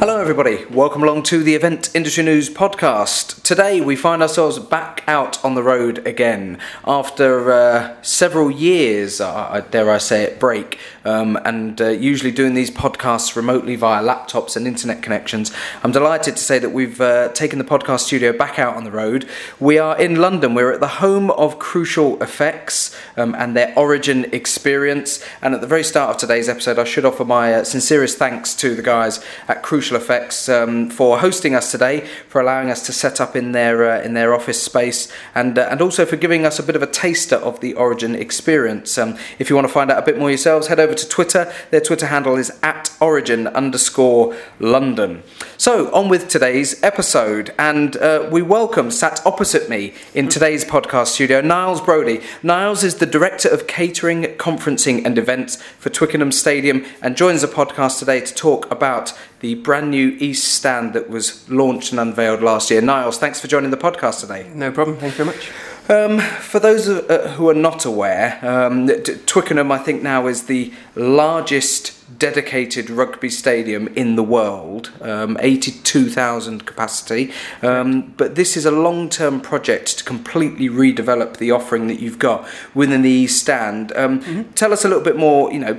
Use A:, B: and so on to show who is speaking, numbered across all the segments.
A: Hello, everybody. Welcome along to the Event Industry News podcast. Today, we find ourselves back out on the road again after uh, several years, uh, dare I say it, break, um, and uh, usually doing these podcasts remotely via laptops and internet connections. I'm delighted to say that we've uh, taken the podcast studio back out on the road. We are in London. We're at the home of Crucial Effects um, and their origin experience. And at the very start of today's episode, I should offer my uh, sincerest thanks to the guys at Crucial Effects um, for hosting us today, for allowing us to set up in their uh, in their office space, and uh, and also for giving us a bit of a taster of the Origin experience. Um, if you want to find out a bit more yourselves, head over to Twitter. Their Twitter handle is at Origin underscore London. So on with today's episode, and uh, we welcome sat opposite me in today's podcast studio Niles Brody. Niles is the director of catering, conferencing, and events for Twickenham Stadium, and joins the podcast today to talk about the brand new East stand that was launched and unveiled last year. Niles, thanks for joining the podcast today.
B: No problem. Thank you very much.
A: Um, for those uh, who are not aware, um, Twickenham, I think, now is the largest dedicated rugby stadium in the world, um, 82,000 capacity. Um, but this is a long term project to completely redevelop the offering that you've got within the East Stand. Um, mm-hmm. Tell us a little bit more you know,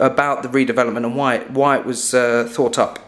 A: about the redevelopment and why, why it was uh, thought up.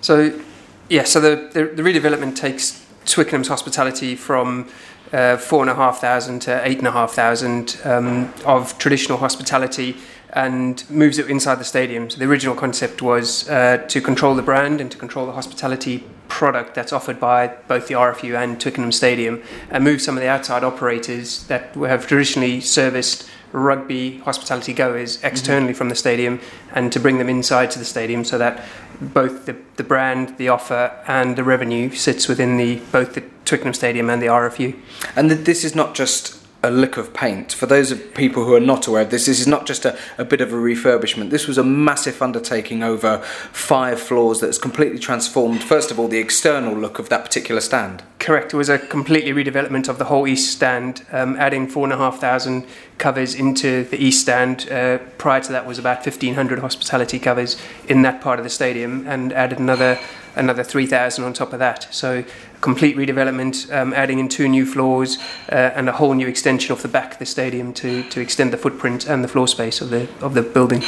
B: So, yeah, so the, the, the redevelopment takes Twickenham's hospitality from uh, four and a half thousand to eight and a half thousand um, of traditional hospitality and moves it inside the stadium. So the original concept was uh, to control the brand and to control the hospitality product that's offered by both the RFU and Twickenham Stadium and move some of the outside operators that have traditionally serviced rugby hospitality goers externally mm-hmm. from the stadium and to bring them inside to the stadium so that both the, the brand, the offer, and the revenue sits within the both the Twickenham Stadium and the RFU.
A: And this is not just a lick of paint. For those of people who are not aware of this, this is not just a, a bit of a refurbishment. This was a massive undertaking over five floors that's completely transformed, first of all, the external look of that particular stand.
B: Correct. It was a completely redevelopment of the whole east stand, um, adding four and a half thousand covers into the east stand. Uh, prior to that was about 1,500 hospitality covers in that part of the stadium and added another another 3,000 on top of that. So complete redevelopment, um, adding in two new floors uh, and a whole new extension off the back of the stadium to, to extend the footprint and the floor space of the of the building.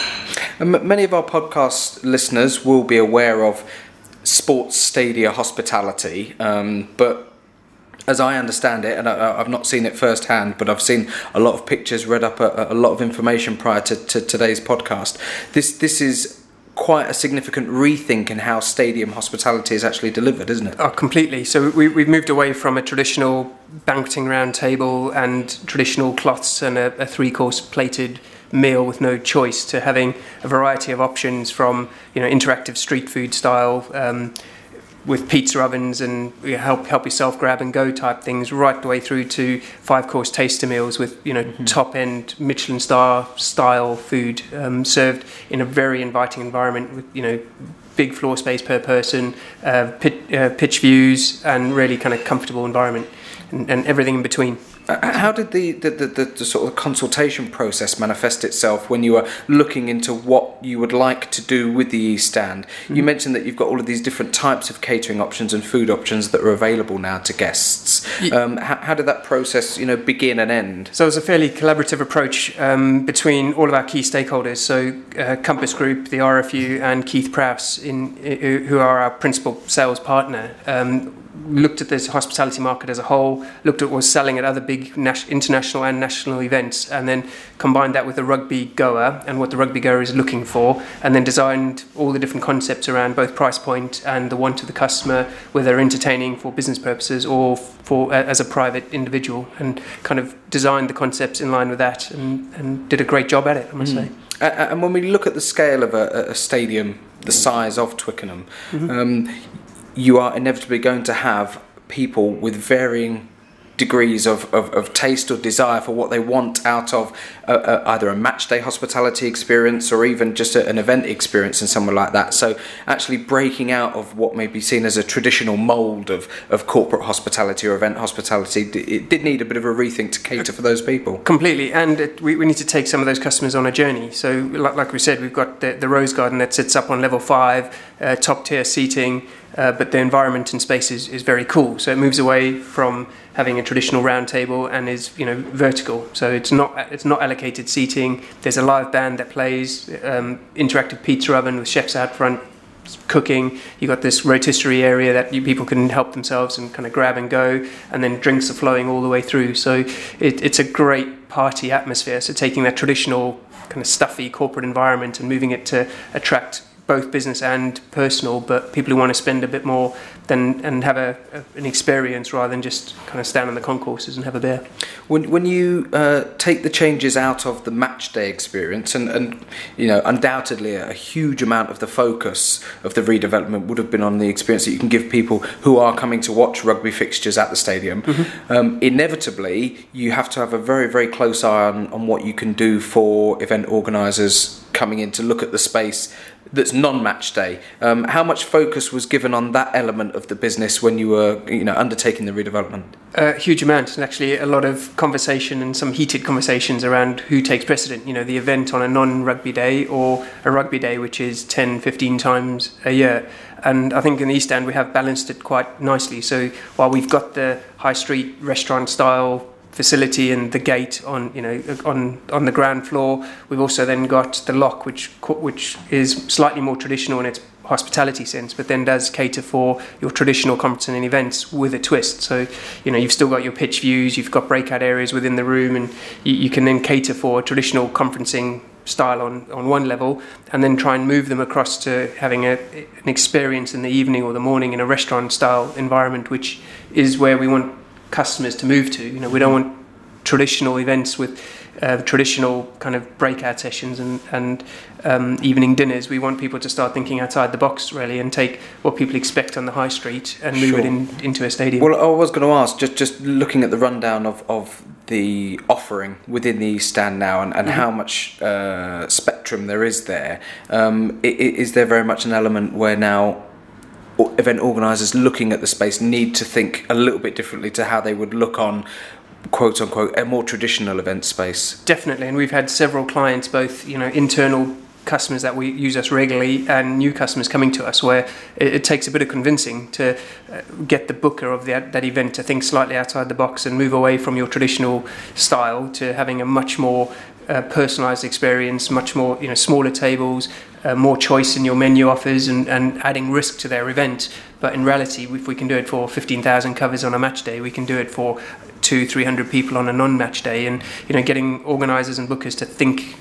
A: And many of our podcast listeners will be aware of sports stadia hospitality, um, but as I understand it, and I, have not seen it firsthand, but I've seen a lot of pictures, read up a, a lot of information prior to, to today's podcast. This this is quite a significant rethink in how stadium hospitality is actually delivered, isn't it?
B: Oh, completely. So we, we've moved away from a traditional banqueting round table and traditional cloths and a, a three course plated meal with no choice to having a variety of options from you know interactive street food style um, with pizza ovens and you know, help help yourself grab and go type things, right the way through to five course taster meals with you know mm-hmm. top end Michelin star style food um, served in a very inviting environment with you know big floor space per person, uh, pit, uh, pitch views, and really kind of comfortable environment, and, and everything in between.
A: How did the, the, the, the, sort of consultation process manifest itself when you were looking into what you would like to do with the East Stand? Mm-hmm. You mentioned that you've got all of these different types of catering options and food options that are available now to guests. Um, how, how, did that process, you know, begin and end?
B: So it was a fairly collaborative approach um, between all of our key stakeholders. So uh, Compass Group, the RFU, and Keith Prowse, in, who are our principal sales partner. Um, looked at this hospitality market as a whole, looked at what was selling at other big international and national events, and then combined that with the rugby goer and what the rugby goer is looking for, and then designed all the different concepts around both price point and the want of the customer, whether entertaining for business purposes or for as a private individual, and kind of designed the concepts in line with that, and, and did a great job at it, I must mm. say.
A: Uh, and when we look at the scale of a, a stadium the size of Twickenham, mm-hmm. um, you are inevitably going to have people with varying degrees of, of, of, taste or desire for what they want out of a, a, either a match day hospitality experience or even just a, an event experience and somewhere like that. So actually breaking out of what may be seen as a traditional mould of, of corporate hospitality or event hospitality, it did need a bit of a rethink to cater for those people.
B: Completely, and it, we, we need to take some of those customers on a journey. So like, like we said, we've got the, the Rose Garden that sits up on level five, uh, top tier seating, uh, but the environment and space is, is very cool. So it moves away from having a traditional round table and is you know vertical. So it's not it's not allocated seating. There's a live band that plays, um, interactive pizza oven with chefs out front cooking. You got this rotisserie area that you, people can help themselves and kind of grab and go, and then drinks are flowing all the way through. So it, it's a great party atmosphere. So taking that traditional kind of stuffy corporate environment and moving it to attract both business and personal, but people who want to spend a bit more than and have a, a, an experience rather than just kind of stand on the concourses and have a beer.
A: When when you uh, take the changes out of the match day experience, and, and you know undoubtedly a huge amount of the focus of the redevelopment would have been on the experience that you can give people who are coming to watch rugby fixtures at the stadium. Mm-hmm. Um, inevitably, you have to have a very very close eye on, on what you can do for event organisers coming in to look at the space that's non-match day. Um, how much focus was given on that element of the business when you were, you know, undertaking the redevelopment?
B: A huge amount, and actually a lot of conversation and some heated conversations around who takes precedent. You know, the event on a non-rugby day or a rugby day, which is 10, 15 times a year. And I think in the East End we have balanced it quite nicely. So while we've got the high street restaurant style facility and the gate on you know on on the ground floor. We've also then got the lock, which which is slightly more traditional in its hospitality sense, but then does cater for your traditional conferencing and events with a twist. So you know you've still got your pitch views, you've got breakout areas within the room, and you, you can then cater for traditional conferencing style on, on one level and then try and move them across to having a, an experience in the evening or the morning in a restaurant style environment which is where we want customers to move to. You know, we don't want traditional events with uh, traditional kind of breakout sessions and, and um, evening dinners. We want people to start thinking outside the box really and take what people expect on the high street and move sure. it in, into a stadium.
A: Well, I was going to ask, just just looking at the rundown of, of the offering within the stand now and, and mm-hmm. how much uh, spectrum there is there. Um, is there very much an element where now event organisers looking at the space need to think a little bit differently to how they would look on quote unquote a more traditional event space.
B: Definitely and we've had several clients both you know internal customers that we use us regularly and new customers coming to us where it, it takes a bit of convincing to uh, get the booker of that event to think slightly outside the box and move away from your traditional style to having a much more uh, personalized experience, much more, you know, smaller tables, uh, more choice in your menu offers, and, and adding risk to their event. But in reality, if we can do it for 15,000 covers on a match day, we can do it for two, 300 people on a non-match day, and you know, getting organisers and bookers to think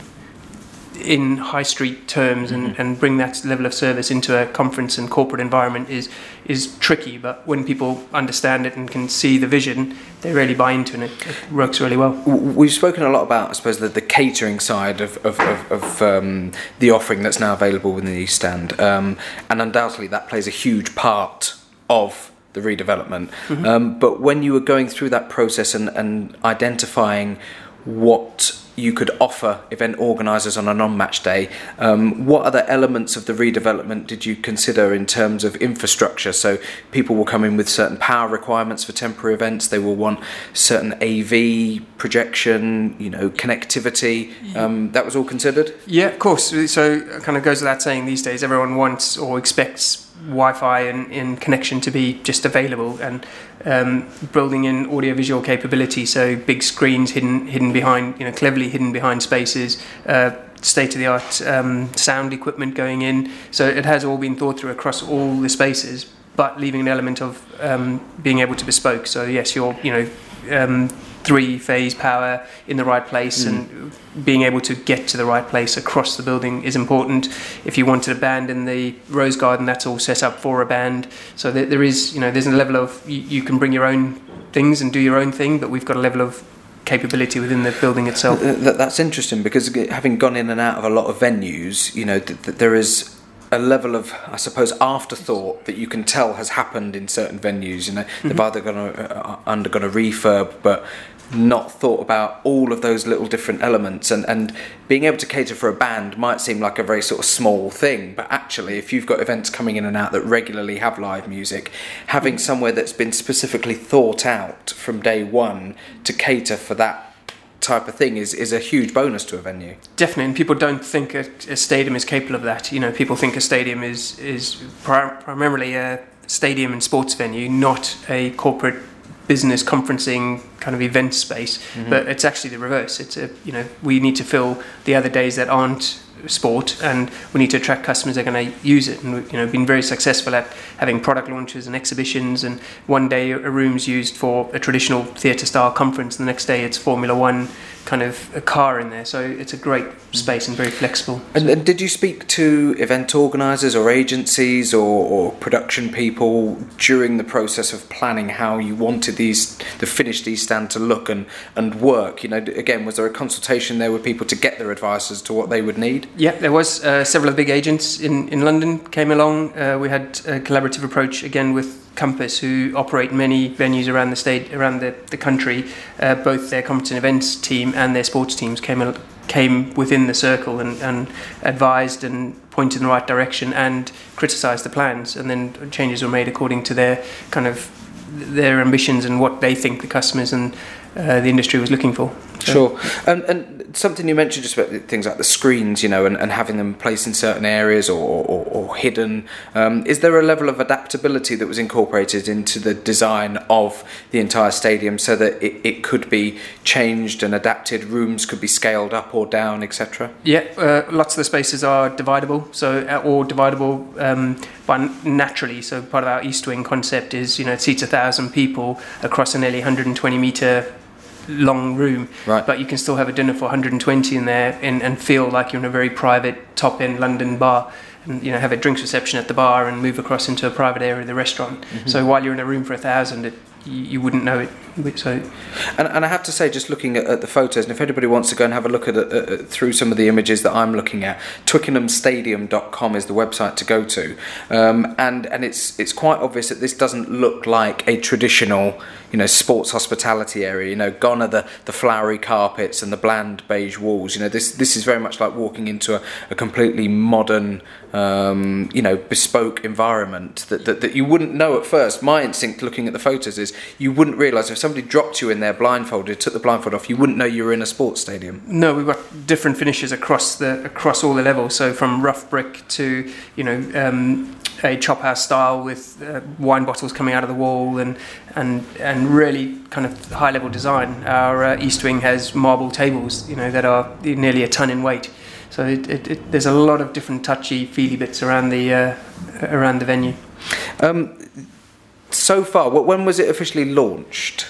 B: in high street terms and, mm-hmm. and bring that level of service into a conference and corporate environment is is tricky. But when people understand it and can see the vision, they really buy into it. It works really well.
A: We've spoken a lot about, I suppose, the, the catering side of, of, of, of um, the offering that's now available within the East Stand, um, and undoubtedly that plays a huge part of the redevelopment. Mm-hmm. Um, but when you were going through that process and, and identifying what you could offer event organisers on a non-match day. Um, what other elements of the redevelopment did you consider in terms of infrastructure? So people will come in with certain power requirements for temporary events. They will want certain AV projection, you know, connectivity. Um, that was all considered.
B: Yeah, of course. So it kind of goes without saying these days, everyone wants or expects Wi-Fi and, and connection to be just available, and um, building in audio-visual capability, so big screens hidden hidden behind, you know, cleverly hidden behind spaces. Uh, state-of-the-art um, sound equipment going in, so it has all been thought through across all the spaces, but leaving an element of um, being able to bespoke. So yes, you're you know um, three phase power in the right place mm. and being able to get to the right place across the building is important. If you wanted a band in the Rose Garden, that's all set up for a band. So there, there is, you know, there's a level of you, you can bring your own things and do your own thing, but we've got a level of capability within the building itself.
A: That's interesting because having gone in and out of a lot of venues, you know, th- th- there is a level of, I suppose, afterthought that you can tell has happened in certain venues. You know, they've either gone uh, undergone a refurb, but not thought about all of those little different elements and, and being able to cater for a band might seem like a very sort of small thing but actually if you've got events coming in and out that regularly have live music having somewhere that's been specifically thought out from day one to cater for that type of thing is, is a huge bonus to a venue.
B: Definitely, and people don't think a, a stadium is capable of that. You know, people think a stadium is is pri- primarily a stadium and sports venue, not a corporate business conferencing kind of event space. Mm-hmm. But it's actually the reverse. It's a you know we need to fill the other days that aren't sport and we need to attract customers that are going to use it and you know been very successful at having product launches and exhibitions and one day a room's used for a traditional theatre style conference and the next day it's formula one kind of a car in there. So it's a great space and very flexible.
A: And, and did you speak to event organisers or agencies or, or, production people during the process of planning how you wanted these the finished East Stand to look and, and work? You know, again, was there a consultation there with people to get their advice as to what they would need?
B: Yeah, there was. Uh, several big agents in, in London came along. Uh, we had a collaborative approach again with Compass, who operate many venues around the state, around the, the country, uh, both their competent events team and their sports teams came came within the circle and, and advised and pointed in the right direction and criticised the plans, and then changes were made according to their kind of their ambitions and what they think the customers and uh, the industry was looking for.
A: Sure, and, and something you mentioned just about things like the screens, you know, and, and having them placed in certain areas or, or, or hidden. Um, is there a level of adaptability that was incorporated into the design of the entire stadium so that it, it could be changed and adapted? Rooms could be scaled up or down, etc.
B: Yeah, uh, lots of the spaces are dividable, so uh, or dividable um, by naturally. So part of our East Wing concept is, you know, it seats a thousand people across a nearly 120 meter long room,
A: right.
B: but you can still have a dinner for 120 in there and, and feel like you're in a very private top end London bar. And you know, have a drinks reception at the bar and move across into a private area of the restaurant. Mm-hmm. So while you're in a room for a thousand, it, you, you wouldn't know it so,
A: and, and I have to say, just looking at, at, the photos, and if anybody wants to go and have a look at uh, through some of the images that I'm looking at, twickenhamstadium.com is the website to go to, um, and and it's it's quite obvious that this doesn't look like a traditional, you know, sports hospitality area. You know, gone are the, the flowery carpets and the bland beige walls. You know, this this is very much like walking into a, a completely modern, um, you know, bespoke environment that, that that you wouldn't know at first. My instinct, looking at the photos, is you wouldn't realise if somebody dropped you in there blindfolded, took the blindfold off, you wouldn't know you were in a sports stadium.
B: No, we've got different finishes across the across all the levels. So from rough brick to you know um, a chop house style with uh, wine bottles coming out of the wall and and and really kind of high level design. Our uh, east wing has marble tables, you know, that are nearly a ton in weight. So it, it, it, there's a lot of different touchy, feely bits around the uh, around the venue.
A: Um, so far, when was it officially launched?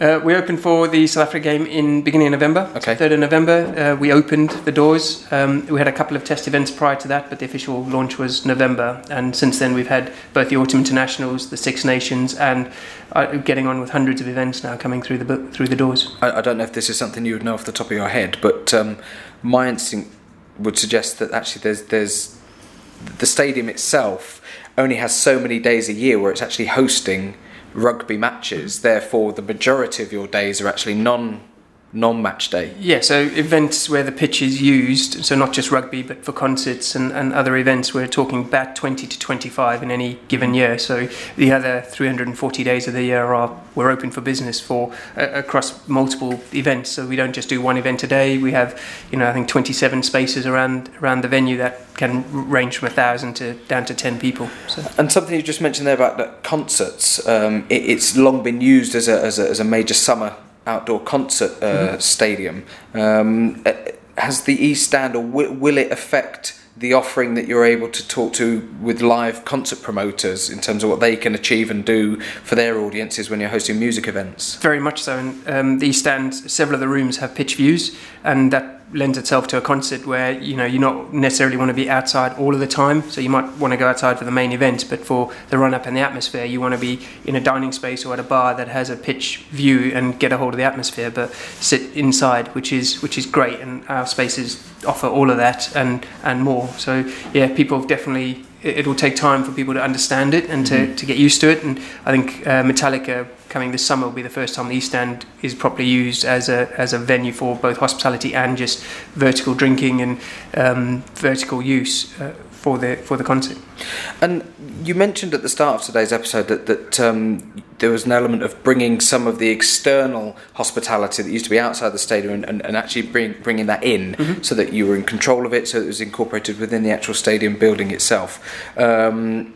B: Uh, we opened for the South Africa game in beginning of November.
A: Okay.
B: Third of November, uh, we opened the doors. Um, we had a couple of test events prior to that, but the official launch was November. And since then, we've had both the Autumn Internationals, the Six Nations, and uh, getting on with hundreds of events now coming through the through the doors.
A: I, I, don't know if this is something you would know off the top of your head, but um, my instinct would suggest that actually there's there's the stadium itself only has so many days a year where it's actually hosting rugby matches. Therefore, the majority of your days are actually non non-match day.
B: Yeah, so events where the pitch is used, so not just rugby, but for concerts and, and other events, we're talking about 20 to 25 in any given mm. year. So the other 340 days of the year are we're open for business for uh, across multiple events. So we don't just do one event a day. We have, you know, I think 27 spaces around around the venue that can range from a thousand to down to 10 people. So.
A: And something you just mentioned there about the concerts, um, it, it's long been used as a, as a, as a major summer outdoor concert uh, mm-hmm. stadium. Um, has the East Stand, or w- will it affect the offering that you're able to talk to with live concert promoters in terms of what they can achieve and do for their audiences when you're hosting music events?
B: Very much so. And um, the East Stand, several of the rooms have pitch views, and that lends itself to a concert where you know you not necessarily want to be outside all of the time. So you might want to go outside for the main event, but for the run up and the atmosphere, you want to be in a dining space or at a bar that has a pitch view and get a hold of the atmosphere, but sit inside, which is which is great. And our spaces offer all of that and and more. So yeah, people definitely it will take time for people to understand it and to, mm-hmm. to get used to it. And I think uh, Metallica coming this summer will be the first time the East End is properly used as a as a venue for both hospitality and just vertical drinking and um, vertical use uh, for the for the concert.
A: And you mentioned at the start of today's episode that that um, there was an element of bringing some of the external hospitality that used to be outside the stadium and, and, and actually bring, bringing that in mm-hmm. so that you were in control of it, so it was incorporated within the actual stadium building itself. Um,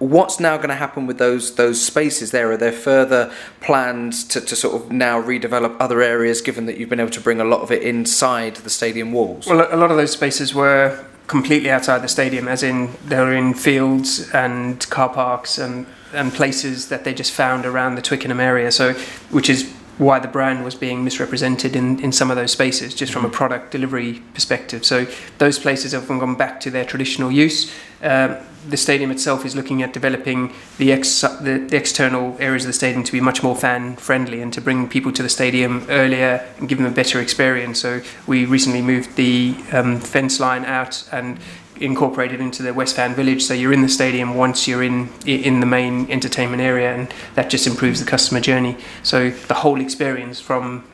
A: what's now going to happen with those those spaces there? Are there further plans to, to sort of now redevelop other areas, given that you've been able to bring a lot of it inside the stadium walls?
B: Well, a lot of those spaces were completely outside the stadium, as in they were in fields and car parks and, and places that they just found around the Twickenham area. So, which is why the brand was being misrepresented in, in some of those spaces, just from a mm-hmm. product delivery perspective. So those places have gone back to their traditional use. Um, the stadium itself is looking at developing the, ex, the, the, external areas of the stadium to be much more fan friendly and to bring people to the stadium earlier and give them a better experience. So we recently moved the um, fence line out and incorporated into the West Fan Village. So you're in the stadium once you're in in the main entertainment area, and that just improves the customer journey. So the whole experience from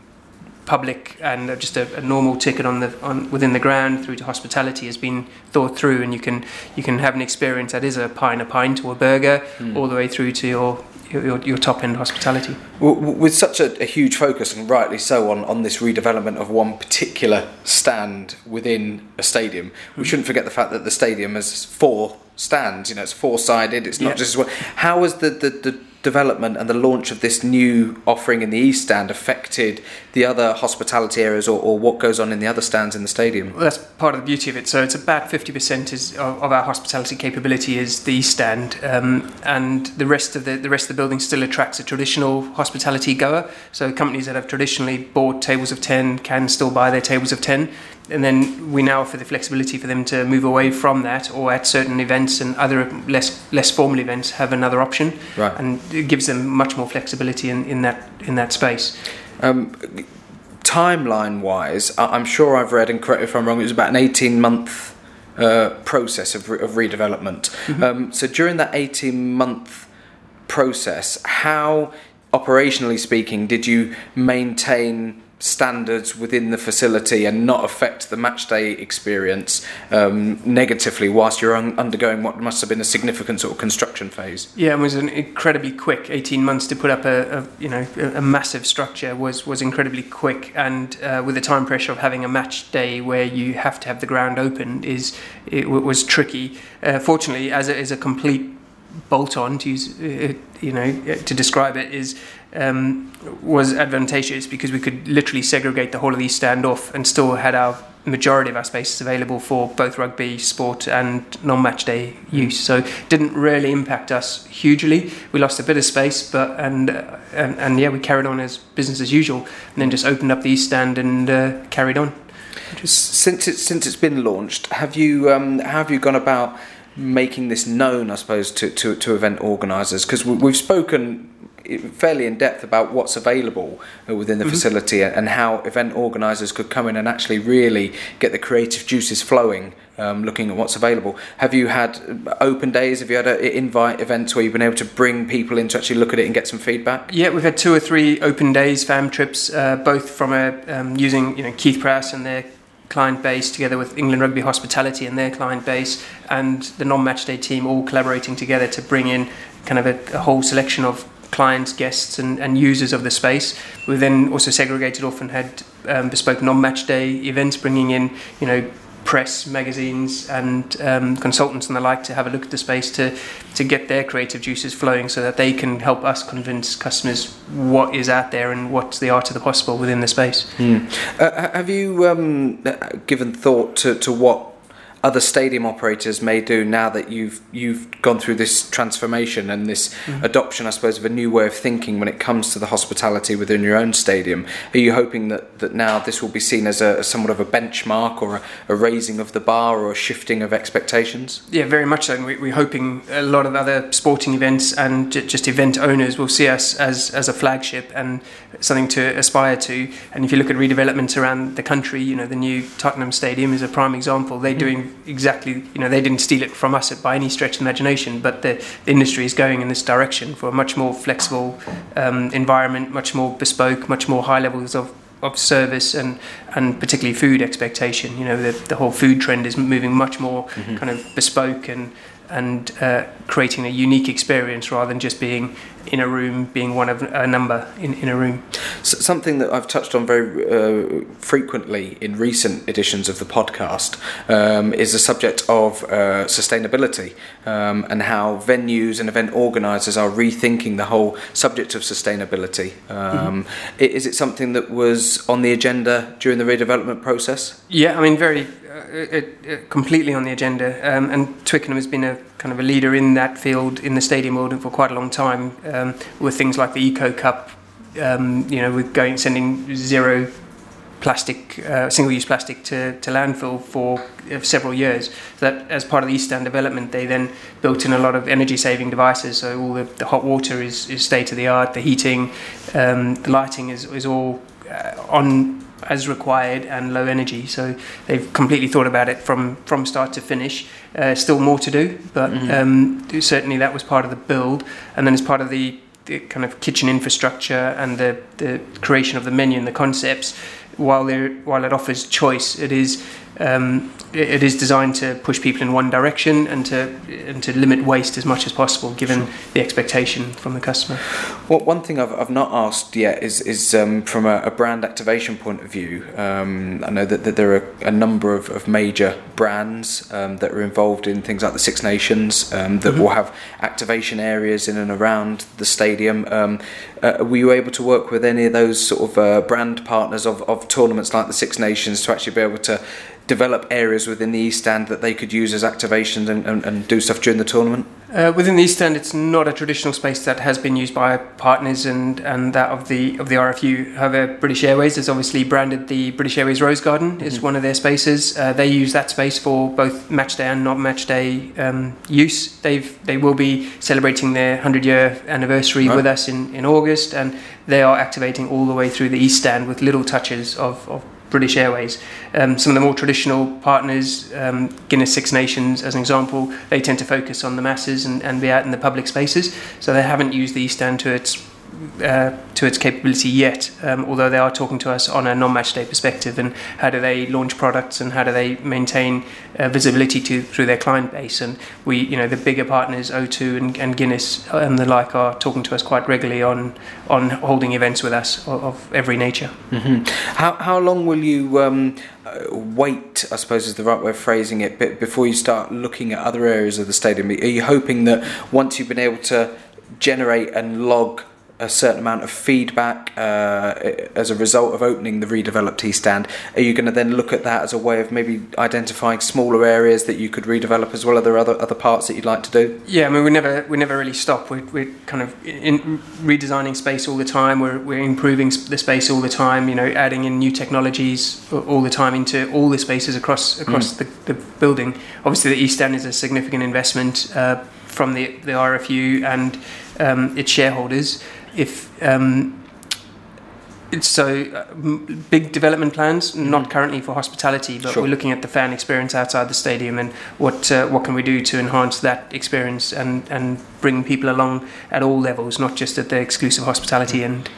B: public and just a, a, normal ticket on the on within the ground through to hospitality has been thought through, and you can you can have an experience that is a pie and a pint or a burger, mm. all the way through to your your, your top end hospitality.
A: With such a, a, huge focus, and rightly so, on, on this redevelopment of one particular stand within a stadium, we hmm. shouldn't forget the fact that the stadium has four stands. You know, it's four sided. It's not yeah. just one. How was the, the, the development and the launch of this new offering in the East Stand affected the other hospitality areas or, or what goes on in the other stands in the stadium?
B: Well, that's part of the beauty of it. So it's about 50% is, of, of our hospitality capability is the East Stand, um, and the rest of the, the rest of the building still attracts a traditional hospitality goer. So companies that have traditionally bought tables of 10 can still buy their tables of 10 and then we now offer the flexibility for them to move away from that, or at certain events and other less less formal events have another option,
A: right.
B: and it gives them much more flexibility in, in that in that space. Um,
A: timeline wise, I'm sure I've read, and correct if I'm wrong, it was about an 18 month uh, process of, re- of redevelopment. Mm-hmm. Um, so during that 18 month process, how operationally speaking did you maintain standards within the facility and not affect the match day experience um, negatively whilst you're un- undergoing what must have been a significant sort of construction phase.
B: Yeah it was an incredibly quick. 18 months to put up a, a you know a, massive structure was was incredibly quick. And uh, with the time pressure of having a match day where you have to have the ground open is it was tricky. Uh, fortunately as it is a complete bolt on to use uh, you know to describe it is um, was advantageous because we could literally segregate the whole of these standoff and still had our majority of our spaces available for both rugby, sport, and non-match day use. So it didn't really impact us hugely. We lost a bit of space, but and uh, and, and yeah, we carried on as business as usual, and then just opened up the east stand and uh, carried on. Just...
A: Since it since it's been launched, have you um, how have you gone about making this known? I suppose to to, to event organisers because we've spoken fairly in depth about what's available within the mm-hmm. facility and how event organisers could come in and actually really get the creative juices flowing. Um, looking at what's available, have you had open days? Have you had a, invite events where you've been able to bring people in to actually look at it and get some feedback?
B: Yeah, we've had two or three open days, fam trips, uh, both from a um, using you know Keith Prowse and their client base together with England Rugby Hospitality and their client base and the non-match day team all collaborating together to bring in kind of a, a whole selection of clients, guests, and, and users of the space. We then also segregated off and had um, bespoke non-match day events, bringing in you know press, magazines, and um, consultants and the like to have a look at the space to to get their creative juices flowing, so that they can help us convince customers what is out there and what's the art of the possible within the space.
A: Mm. Uh, have you um, given thought to, to what other stadium operators may do now that you've you've gone through this transformation and this mm-hmm. adoption, I suppose, of a new way of thinking when it comes to the hospitality within your own stadium? Are you hoping that, that now this will be seen as a as somewhat of a benchmark or a, a, raising of the bar or a shifting of expectations?
B: Yeah, very much so. And we, are hoping a lot of other sporting events and j- just event owners will see us as as a flagship and something to aspire to. And if you look at redevelopments around the country, you know, the new Tottenham Stadium is a prime example. They're mm-hmm. doing exactly, you know, they didn't steal it from us by any stretch of imagination, but the, the industry is going in this direction for a much more flexible um, environment, much more bespoke, much more high levels of of service and and particularly food expectation. You know, the, the whole food trend is moving much more mm-hmm. kind of bespoke and and uh, creating a unique experience rather than just being in a room, being one of a number in, in a room.
A: So something that I've touched on very uh, frequently in recent editions of the podcast um, is the subject of uh, sustainability um, and how venues and event organisers are rethinking the whole subject of sustainability. Um, mm-hmm. Is it something that was on the agenda during the redevelopment process?
B: Yeah, I mean, very it, it completely on the agenda, um, and Twickenham has been a kind of a leader in that field in the stadium world for quite a long time, um, with things like the Eco Cup, um, you know, with going sending zero plastic, uh, single-use plastic to, to landfill for uh, several years. So that as part of the East Stand development, they then built in a lot of energy-saving devices. So all the, the hot water is, is state-of-the-art, the heating, um, the lighting is, is all uh, on as required and low energy. So they've completely thought about it from, from start to finish. Uh, still more to do, but mm-hmm. um, certainly that was part of the build. And then as part of the, the kind of kitchen infrastructure and the, the creation of the menu and the concepts, while there while it offers choice, it is um, it is designed to push people in one direction and to and to limit waste as much as possible, given sure. the expectation from the customer.
A: Well, one thing I've, I've not asked yet is is um, from a, a, brand activation point of view. Um, I know that, that there are a number of, of major brands um, that are involved in things like the Six Nations um, that mm-hmm. will have activation areas in and around the stadium. Um, uh, were you able to work with any of those sort of uh, brand partners of, of tournaments like the Six Nations to actually be able to develop areas within the East Stand that they could use as activations and, and, and do stuff during the tournament?
B: Uh, within the East Stand, it's not a traditional space that has been used by partners and, and that of the of the RFU. However, British Airways has obviously branded the British Airways Rose Garden is mm-hmm. one of their spaces. Uh, they use that space for both match day and not match day um, use. They've they will be celebrating their hundred year anniversary right. with us in, in August, and they are activating all the way through the East Stand with little touches of, of British Airways. Um, some of the more traditional partners, um, Guinness Six Nations as an example, they tend to focus on the masses and, and be out in the public spaces. So they haven't used the East Stand to its uh, to its capability yet, um, although they are talking to us on a non-match day perspective and how do they launch products and how do they maintain uh, visibility to through their client base. And we, you know, the bigger partners, O2 and, and Guinness and the like, are talking to us quite regularly on on holding events with us of, of every nature.
A: Mm-hmm. How how long will you? Um, uh, wait, I suppose is the right way of phrasing it, but before you start looking at other areas of the stadium, are you hoping that once you've been able to generate and log a certain amount of feedback uh, as a result of opening the redeveloped East Stand. Are you going to then look at that as a way of maybe identifying smaller areas that you could redevelop as well? Are there other other parts that you'd like to do?
B: Yeah, I mean we never we never really stop. We're, we're kind of in redesigning space all the time. We're we're improving the space all the time. You know, adding in new technologies all the time into all the spaces across across mm. the, the building. Obviously, the East Stand is a significant investment uh, from the the RFU and um, its shareholders if um, so uh, big development plans, not mm-hmm. currently for hospitality, but sure. we're looking at the fan experience outside the stadium and what uh, what can we do to enhance that experience and and bring people along at all levels, not just at the exclusive hospitality end.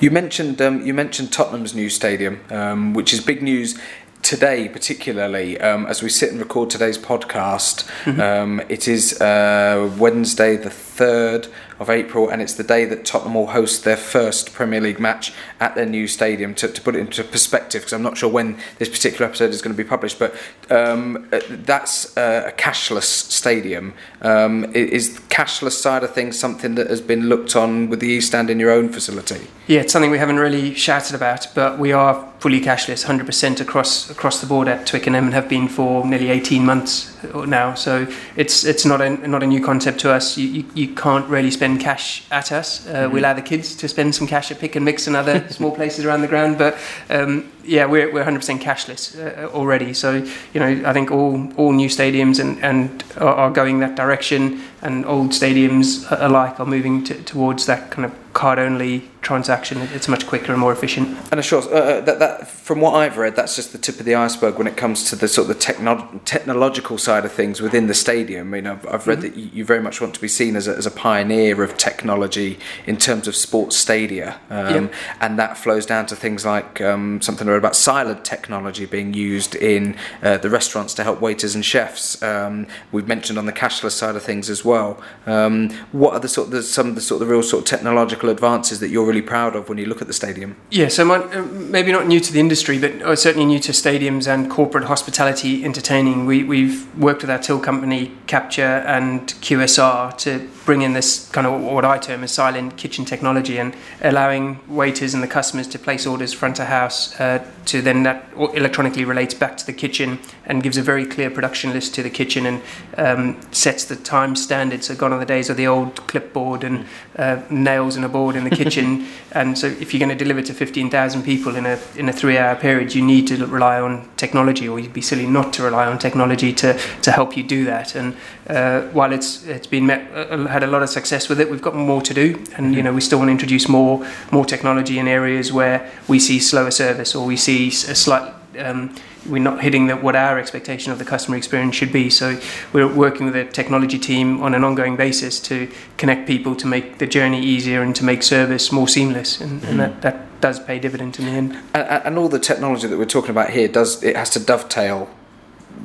A: You mentioned um, you mentioned Tottenham's new stadium, um, which is big news today, particularly um, as we sit and record today's podcast. Mm-hmm. Um, it is uh, Wednesday, the third of April, and it's the day that Tottenham will host their first Premier League match at their new stadium. To, to put it into perspective, because I'm not sure when this particular episode is going to be published, but um, that's uh, a cashless stadium. Um, is cashless side of things something that has been looked on with the East Stand in your own facility?
B: Yeah, it's something we haven't really shouted about, but we are fully cashless, 100% across across the board at Twickenham, and have been for nearly 18 months now. So it's it's not a not a new concept to us. You you, you can't really spend cash at us. Uh, mm-hmm. We allow the kids to spend some cash at Pick and Mix and other small places around the ground, but um, yeah, we're we're 100% cashless uh, already. So you know, I think all all new stadiums and and are, are going that direction, and old stadiums alike are moving to, towards that kind of card only transaction. It's much quicker and more efficient.
A: And of course, uh, uh, that, that, from what I've read, that's just the tip of the iceberg when it comes to the sort of the techno- technological side of things within the stadium. I mean, I've, I've read mm-hmm. that you, very much want to be seen as a, as a, pioneer of technology in terms of sports stadia, um, and that flows down to things like um, something I read about silent technology being used in uh, the restaurants to help waiters and chefs. Um, we've mentioned on the cashless side of things as well. Um, what are the sort of the, some of the sort of the real sort of technological advances that you're really proud of when you look at the stadium?
B: Yeah, so my, uh, maybe not new to the industry, but uh, certainly new to stadiums and corporate hospitality entertaining. We, we've worked with our till company, Kappture and QSR, to bring in this kind of what I term as silent kitchen technology and allowing waiters and the customers to place orders front of house uh, to then that electronically relates back to the kitchen and gives a very clear production list to the kitchen and um, sets the time standard. So gone are the days of the old clipboard and uh, nails in a board in the kitchen. and so if you're going to deliver to 15,000 people in a in a three-hour period, you need to rely on technology, or you'd be silly not to rely on technology to to help you do that. And uh, while it's it's been met, uh, had a lot of success with it, we've got more to do, and mm-hmm. you know we still want to introduce more more technology in areas where we see slower service or we see a slight um, we're not hitting the, what our expectation of the customer experience should be. So we're working with a technology team on an ongoing basis to connect people to make the journey easier and to make service more seamless, and, mm. and that, that does pay dividend in the end.
A: And, and all the technology that we're talking about here does it has to dovetail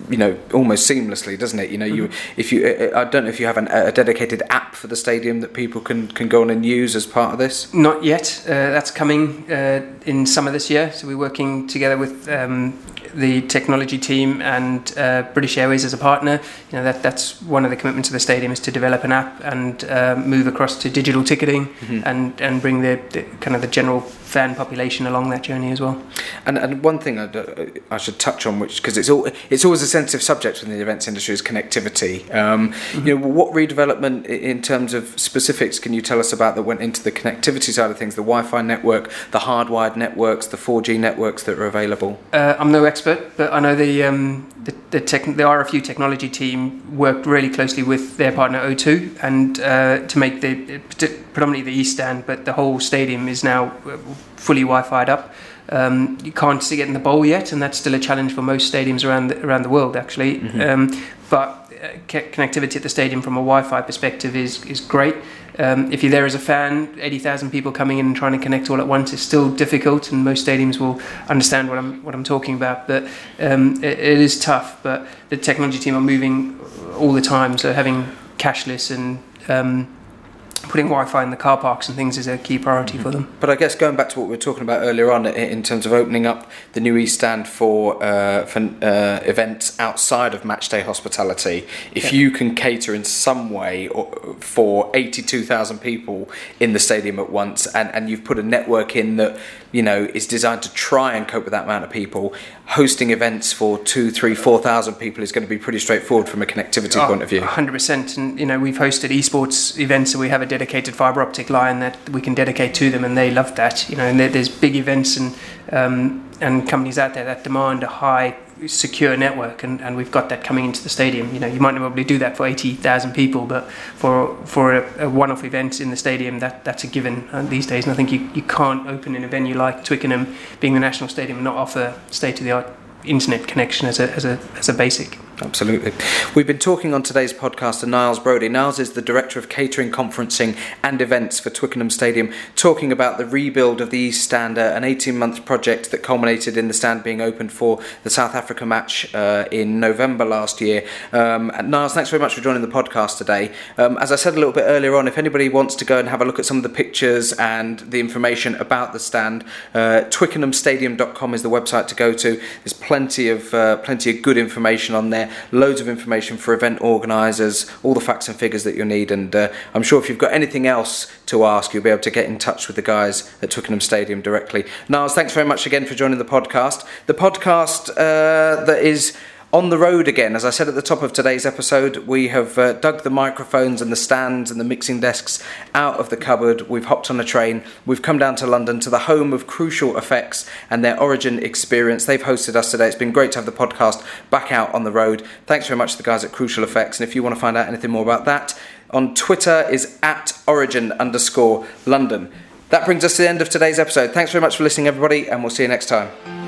A: you know almost seamlessly doesn't it? You know you mm-hmm. if you i don't know if you have an, a dedicated app for the stadium that people can can go on and use as part of this?
B: Not yet. Uh, that's coming uh, in summer this year. So we're working together with um, the technology team and uh, British Airways as a partner. You know that that's one of the commitments of the stadium is to develop an app and uh, move across to digital ticketing mm-hmm. and and bring the, the, kind of the general fan population along that journey as well.
A: And and one thing I, I should touch on, which because it's all it's always a sensitive subject in the events industry, is connectivity. Um, mm-hmm. You know what redevelopment in terms of specifics can you tell us about that went into the connectivity side of things, the Wi-Fi network, the hardwired networks, the 4G networks that are available?
B: Uh, I'm no expert, but I know the um, the, the, tech, the RFU technology team worked really closely with their partner O2 and uh, to make the predominantly the east stand, but the whole stadium is now uh, fully Wi-Fi'd up. Um, you can't see it in the bowl yet, and that's still a challenge for most stadiums around the, around the world, actually. Mm-hmm. Um, but uh, connectivity at the stadium from a Wi-Fi perspective is is great. Um, if you're there as a fan, 80,000 people coming in and trying to connect all at once is still difficult, and most stadiums will understand what I'm what I'm talking about. But um, it, it is tough. But the technology team are moving all the time, so having cashless and um, putting Wi-Fi in the car parks and things is a key priority mm-hmm. for them.
A: But I guess going back to what we were talking about earlier on, in terms of opening up the new East Stand for uh, for uh, events outside of matchday hospitality, if yeah. you can cater in some way for eighty-two thousand people in the stadium at once, and, and you've put a network in that you know is designed to try and cope with that amount of people, hosting events for two, three, four thousand people is going to be pretty straightforward from a connectivity oh, point of view.
B: Hundred percent, and you know we've hosted esports events, and we have a dedicated fiber optic line that we can dedicate to them, and they love that. You know, and there's big events and um, and companies out there that demand a high secure network, and, and we've got that coming into the stadium. You know, you might not probably do that for eighty thousand people, but for for a, a, one-off event in the stadium, that that's a given uh, these days. And I think you, you can't open in a venue like Twickenham, being the national stadium, and not offer state-of-the-art internet connection as a as a as a basic.
A: Absolutely. We've been talking on today's podcast to Niles Brody. Niles is the Director of Catering, Conferencing and Events for Twickenham Stadium, talking about the rebuild of the East Stand, uh, an 18 month project that culminated in the stand being opened for the South Africa match uh, in November last year. Um, Niles, thanks very much for joining the podcast today. Um, as I said a little bit earlier on, if anybody wants to go and have a look at some of the pictures and the information about the stand, uh, twickenhamstadium.com is the website to go to. There's plenty of, uh, plenty of good information on there loads of information for event organisers, all the facts and figures that you'll need. And uh, I'm sure if you've got anything else to ask, you'll be able to get in touch with the guys at Twickenham Stadium directly. Niles, thanks very much again for joining the podcast. The podcast uh, that is on the road again. As I said at the top of today's episode, we have uh, dug the microphones and the stands and the mixing desks out of the cupboard. We've hopped on a train. We've come down to London to the home of Crucial Effects and their Origin experience. They've hosted us today. It's been great to have the podcast back out on the road. Thanks very much to the guys at Crucial Effects. And if you want to find out anything more about that, on Twitter is at origin underscore London. That brings us to the end of today's episode. Thanks very much for listening, everybody, and we'll see you next time.